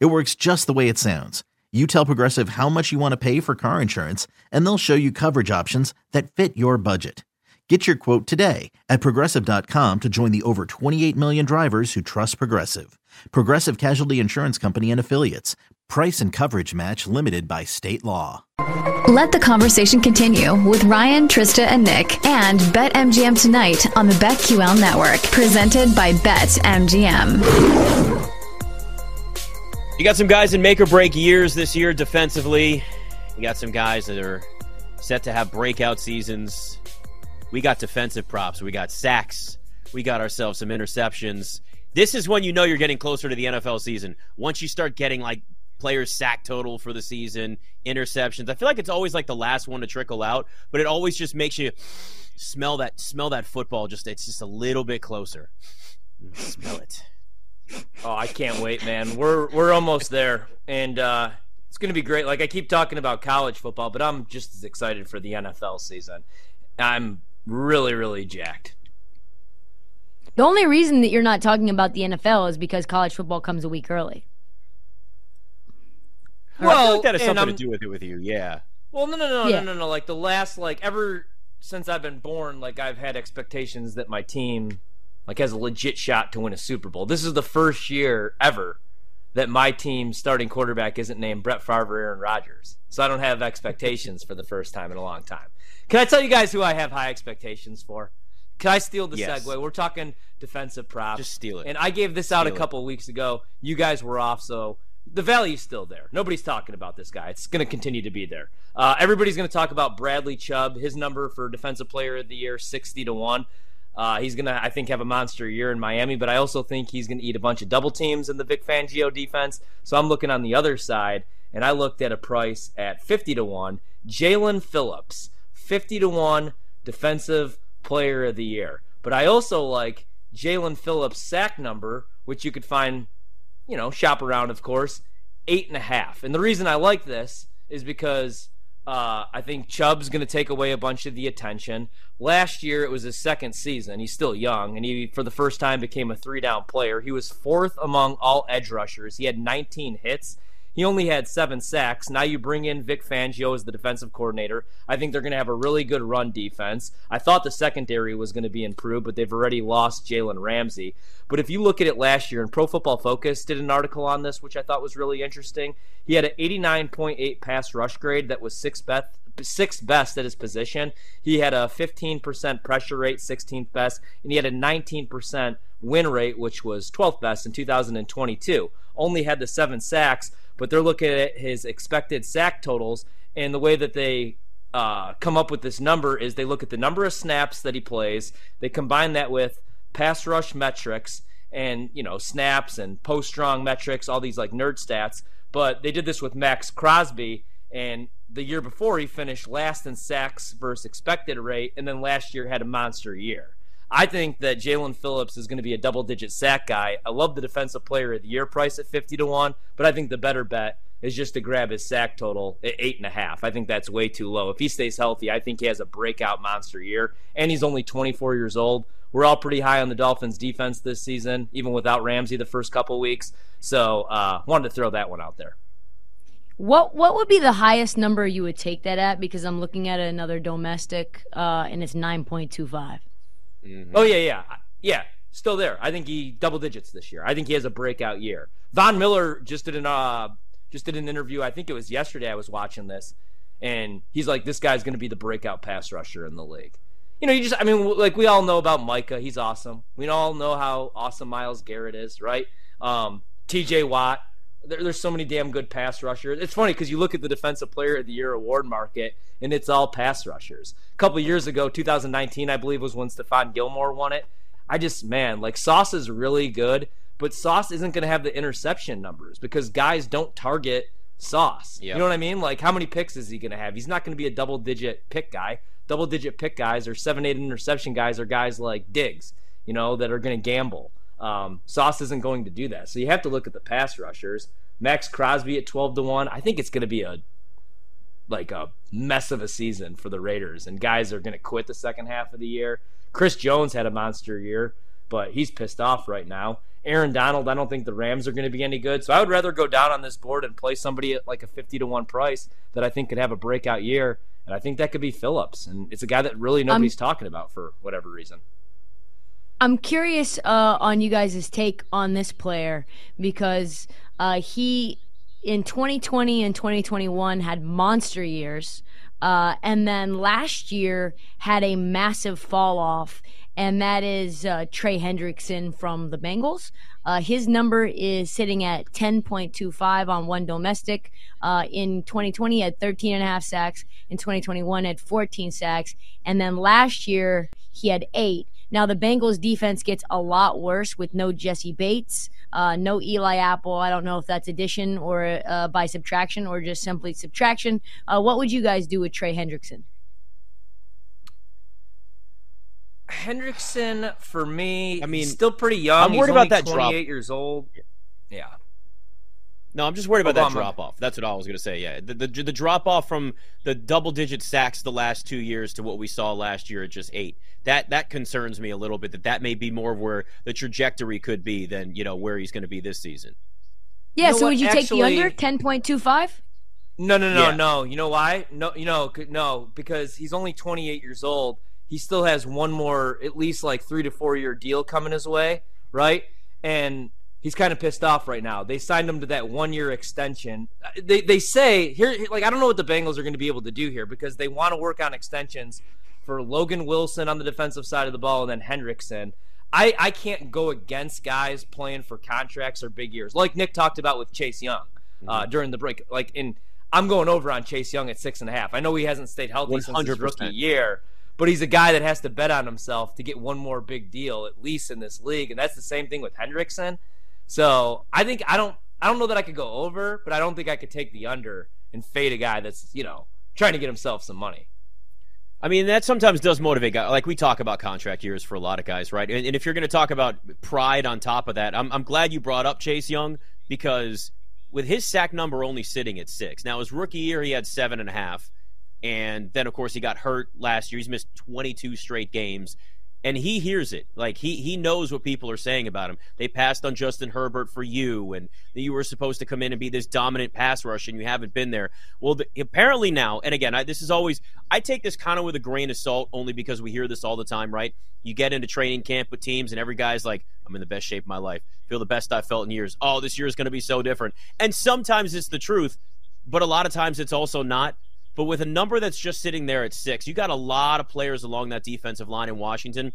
It works just the way it sounds. You tell Progressive how much you want to pay for car insurance, and they'll show you coverage options that fit your budget. Get your quote today at progressive.com to join the over 28 million drivers who trust Progressive. Progressive Casualty Insurance Company and Affiliates. Price and coverage match limited by state law. Let the conversation continue with Ryan, Trista, and Nick and BetMGM tonight on the BetQL network, presented by BetMGM. You got some guys in make or break years this year defensively. You got some guys that are set to have breakout seasons. We got defensive props. We got sacks. We got ourselves some interceptions. This is when you know you're getting closer to the NFL season. Once you start getting like players sack total for the season, interceptions. I feel like it's always like the last one to trickle out, but it always just makes you smell that smell that football just it's just a little bit closer. Smell it. Oh, I can't wait, man. We're we're almost there, and uh, it's going to be great. Like I keep talking about college football, but I'm just as excited for the NFL season. I'm really, really jacked. The only reason that you're not talking about the NFL is because college football comes a week early. Well, like that has something I'm, to do with it with you, yeah. Well, no, no, no, yeah. no, no, no. Like the last, like ever since I've been born, like I've had expectations that my team like has a legit shot to win a Super Bowl. This is the first year ever that my team's starting quarterback isn't named Brett Favre or Aaron Rodgers. So I don't have expectations for the first time in a long time. Can I tell you guys who I have high expectations for? Can I steal the yes. segue? We're talking defensive props. Just steal it. And I gave this out a couple weeks ago. You guys were off, so the value's still there. Nobody's talking about this guy. It's going to continue to be there. Uh, everybody's going to talk about Bradley Chubb. His number for Defensive Player of the Year, 60 to 1. Uh, he's going to, I think, have a monster year in Miami, but I also think he's going to eat a bunch of double teams in the Vic Fangio defense. So I'm looking on the other side, and I looked at a price at 50 to 1. Jaelan Phillips, 50 to 1 defensive player of the year. But I also like Jaelan Phillips' sack number, which you could find, you know, shop around, of course, eight and a half. And the reason I like this is because uh, I think Chubb's going to take away a bunch of the attention. Last year, it was his second season. He's still young, and he, for the first time, became a three down player. He was fourth among all edge rushers. He had 19 hits. He only had seven sacks. Now you bring in Vic Fangio as the defensive coordinator. I think they're going to have a really good run defense. I thought the secondary was going to be improved, but they've already lost Jalen Ramsey. But if you look at it last year, and Pro Football Focus did an article on this, which I thought was really interesting. He had an 89.8 pass rush grade that was sixth best, sixth best at his position. He had a 15% pressure rate, 16th best, and he had a 19% win rate, which was 12th best in 2022. Only had the seven sacks, but they're looking at his expected sack totals, and the way that they uh, come up with this number is they look at the number of snaps that he plays, they combine that with pass rush metrics and you know snaps and post strong metrics, all these like nerd stats. But they did this with Maxx Crosby, and the year before he finished last in sacks versus expected rate, and then last year had a monster year. I think that Jaelan Phillips is going to be a double digit sack guy. I love the defensive player of the year price at 50 to 1, but I think the better bet is just to grab his sack total at eight and a half. I think that's way too low. If he stays healthy, I think he has a breakout monster year, and he's only 24 years old. We're all pretty high on the Dolphins' defense this season, even without Ramsey the first couple weeks. So, uh, wanted to throw that one out there. What what would be the highest number you would take that at? Because I'm looking at another domestic, uh, and it's 9.25. Mm-hmm. Oh yeah, yeah, yeah. Still there. I think he double digits this year. I think he has a breakout year. Von Miller just did an uh, just did an interview. I think it was yesterday. I was watching this, and he's like, "This guy's going to be the breakout pass rusher in the league." You know, you just, I mean, like we all know about Micah. He's awesome. We all know how awesome Myles Garrett is, right? Um, T.J. Watt. There, there's so many damn good pass rushers. It's funny because you look at the Defensive Player of the Year award market, and it's all pass rushers. A couple years ago, 2019, I believe, was when Stephon Gilmore won it. I just, man, like Sauce is really good, but Sauce isn't going to have the interception numbers because guys don't target Sauce. Yep. You know what I mean? Like, how many picks is he going to have? He's not going to be a double digit pick guy. Double digit pick guys or seven, eight interception guys are guys like Diggs, you know, that are going to gamble. Um, Sauce isn't going to do that. So you have to look at the pass rushers. Maxx Crosby at 12 to 1. I think it's going to be a like a mess of a season for the Raiders, and guys are going to quit the second half of the year. Chris Jones had a monster year, but he's pissed off right now. Aaron Donald, I don't think the Rams are going to be any good, so I would rather go down on this board and play somebody at like a 50 to 1 price that I think could have a breakout year, and I think that could be Phillips, and it's a guy that really nobody's um, talking about for whatever reason. I'm curious uh, on you guys' take on this player because uh, he in 2020 and 2021 had monster years. Uh, and then last year had a massive fall off, and that is uh, Trey Hendrickson from the Bengals. Uh, his number is sitting at 10.25 on one domestic. Uh, in 2020, had 13 and a half sacks. In 2021, had 14 sacks. And then last year, he had eight. Now, the Bengals defense gets a lot worse with no Jessie Bates. Uh, no Eli Apple. I don't know if that's addition or uh, by subtraction or just simply subtraction. Uh, what would you guys do with Trey Hendrickson? Hendrickson, for me, I mean, still pretty young. I'm worried He's about that 28 drop. years old. Yeah. No, I'm just worried about that drop off. That's what I was going to say. Yeah, the, the, the drop off from the double digit sacks the last two years to what we saw last year at just eight. That that concerns me a little bit. That that may be more of where the trajectory could be than you know where he's going to be this season. Yeah. You know so what? would you Actually- take the under ten point two five? No, no, no, Yeah. no. You know why? No, you know, no, because he's only 28 years old. He still has one more, at least like three to four year deal coming his way, right? And he's kind of pissed off right now. They signed him to that one year extension. Uh, They they say here, like I don't know what the Bengals are going to be able to do here because they want to work on extensions for Logan Wilson on the defensive side of the ball and then Hendrickson. I, I can't go against guys playing for contracts or big years, like Nick talked about with Chase Young uh, during the break. Like in, I'm going over on Chase Young at six and a half. I know he hasn't stayed healthy since his rookie year, but he's a guy that has to bet on himself to get one more big deal at least in this league, and that's the same thing with Hendrickson. So I think I don't I don't know that I could go over, but I don't think I could take the under and fade a guy that's you know trying to get himself some money. I mean, that sometimes does motivate guys. Like we talk about contract years for a lot of guys, right? And, and if you're going to talk about pride on top of that, I'm, I'm glad you brought up Chase Young because with his sack number only sitting at six. Now, his rookie year, he had seven and a half. And then, of course, he got hurt last year. He's missed 22 straight games. And he hears it. Like, he, he knows what people are saying about him. They passed on Justin Herbert for you, and you were supposed to come in and be this dominant pass rush, and you haven't been there. Well, the, apparently now, and again, I, this is always, I take this kind of with a grain of salt only because we hear this all the time, right? You get into training camp with teams, and every guy's like, I'm in the best shape of my life. Feel the best I've felt in years. Oh, this year is going to be so different. And sometimes it's the truth, but a lot of times it's also not. But with a number that's just sitting there at six, you got a lot of players along that defensive line in Washington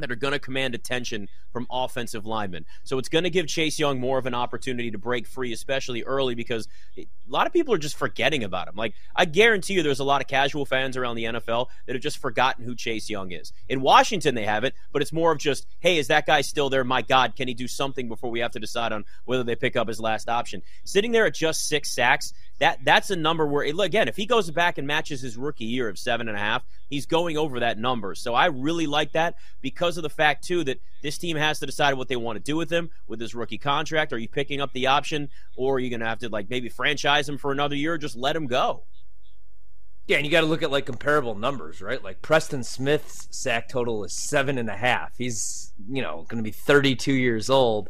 that are going to command attention from offensive linemen. So it's going to give Chase Young more of an opportunity to break free, especially early, because a lot of people are just forgetting about him. Like, I guarantee you there's a lot of casual fans around the NFL that have just forgotten who Chase Young is. In Washington, they have it, but it's more of just, hey, is that guy still there? My God, can he do something before we have to decide on whether they pick up his last option? Sitting there at just six sacks, that that's a number where again, if he goes back and matches his rookie year of seven and a half, he's going over that number. So I really like that because of the fact too that this team has to decide what they want to do with him with his rookie contract. Are you picking up the option, or are you going to have to like maybe franchise him for another year, or just let him go? Yeah, and you got to look at like comparable numbers, right? Like Preston Smith's sack total is seven and a half. He's you know going to be 32 years old.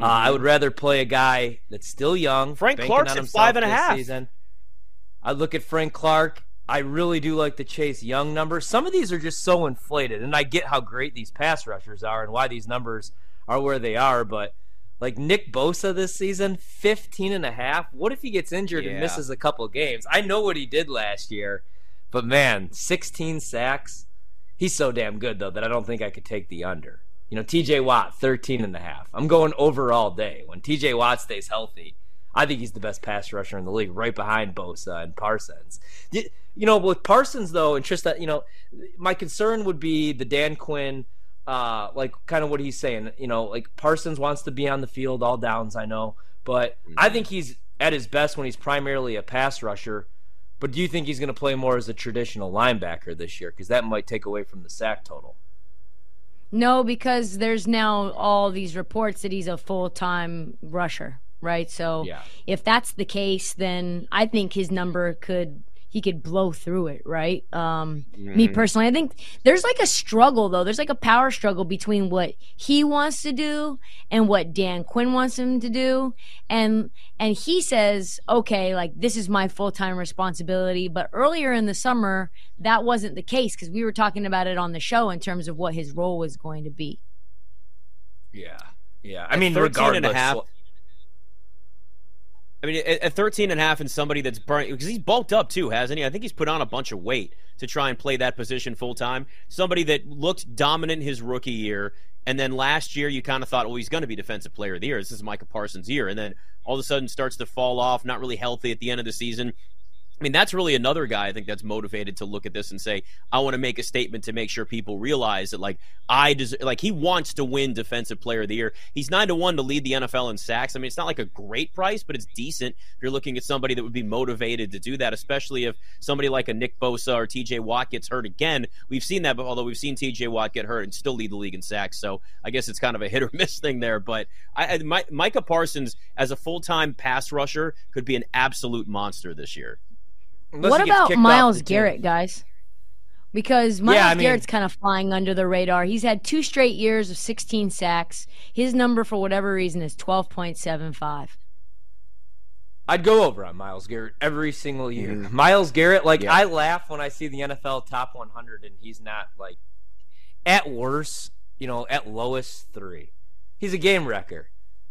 Uh, I would rather play a guy that's still young. Frank Clark's at himself five and a this half. Season. I look at Frank Clark. I really do like the Chase Young number. Some of these are just so inflated, and I get how great these pass rushers are and why these numbers are where they are, but like Nick Bosa this season, 15 and a half. What if he gets injured and misses a couple games? I know what he did last year, but man, 16 sacks. He's so damn good though that I don't think I could take the under. You know, TJ Watt, 13 and a half. I'm going over all day. When TJ Watt stays healthy, I think he's the best pass rusher in the league, right behind Bosa and Parsons. You, you know, with Parsons though, and Trista, you know, my concern would be the Dan Quinn, uh, like kind of what he's saying. You know, like Parsons wants to be on the field all downs. I know, but I think he's at his best when he's primarily a pass rusher. But do you think he's going to play more as a traditional linebacker this year? Because that might take away from the sack total. No, because there's now all these reports that he's a full time rusher, right? So Yeah. if that's the case, then I think his number could he could blow through it, right? Um, Me personally, I think there's like a struggle though. There's like a power struggle between what he wants to do and what Dan Quinn wants him to do, and and he says, okay, like this is my full time responsibility. But earlier in the summer, that wasn't the case because we were talking about it on the show in terms of what his role was going to be. Yeah. Yeah. I mean, 13 regardless. and a half. I mean, at, at 13 and a half and somebody that's burnt because he's bulked up too, hasn't he? I think he's put on a bunch of weight to try and play that position full time. Somebody that looked dominant his rookie year, and then last year you kind of thought, well, he's going to be defensive player of the year. This is Micah Parsons' year, and then all of a sudden starts to fall off, not really healthy at the end of the season. I mean, that's really another guy I think that's motivated to look at this and say, I want to make a statement to make sure people realize that, like, I des- like he wants to win Defensive Player of the Year. He's nine to one to lead the NFL in sacks. I mean, it's not like a great price, but it's decent. If you're looking at somebody that would be motivated to do that, especially if somebody like a Nick Bosa or T.J. Watt gets hurt again. We've seen that, but although we've seen T.J. Watt get hurt and still lead the league in sacks, so I guess it's kind of a hit or miss thing there. But I, I, Mi- Micah Parsons as a full time pass rusher could be an absolute monster this year. Unless what about Myles the team. Garrett, guys? Because Myles Yeah, I mean- Garrett's kind of flying under the radar. He's had two straight years of 16 sacks. His number, for whatever reason, is 12.75. I'd go over on Myles Garrett every single year. Myles Garrett, like Yeah. I laugh when I see the NFL top 100 and he's not like at worst, you know, at lowest three. He's a game wrecker,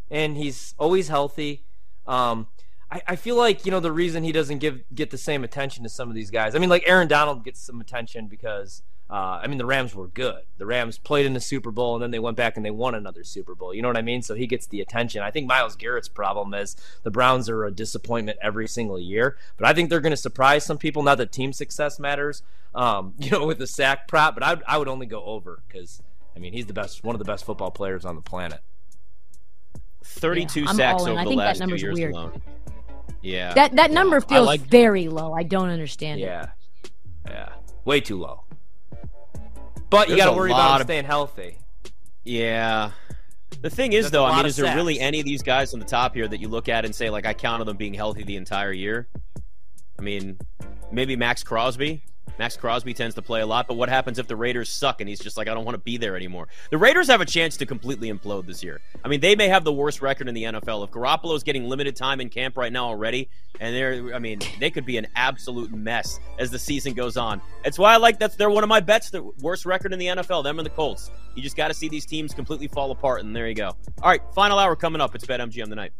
and he's always healthy. Um, I, I feel like you know the reason he doesn't give get the same attention to some of these guys. I mean, like Aaron Donald gets some attention because uh, I mean the Rams were good. The Rams played in the Super Bowl and then they went back and they won another Super Bowl. You know what I mean? So he gets the attention. I think Myles Garrett's problem is the Browns are a disappointment every single year, but I think they're going to surprise some people. Not that team success matters, um, you know, with the sack prop, but I would, I would only go over because I mean he's the best, one of the best football players on the planet. 32 Yeah, sacks over I the think that last two number's years weird. alone. Yeah. That that number feels like- very low. I don't understand it. Yeah, yeah, way too low. But you got to worry lot about him of- staying healthy. Yeah. The thing is, That's though, I mean, is there really any of these guys on the top here that you look at and say, like, I counted them being healthy the entire year? I mean, maybe Maxx Crosby. Maxx Crosby tends to play a lot, but what happens if the Raiders suck and he's just like, I don't want to be there anymore? The Raiders have a chance to completely implode this year. I mean, they may have the worst record in the NFL. If Garoppolo's getting limited time in camp right now already, and they're, I mean, they could be an absolute mess as the season goes on. That's why I like that's they're one of my bets. The worst record in the NFL, them and the Colts. You just got to see these teams completely fall apart, and there you go. All right, final hour coming up. It's BetMGM tonight.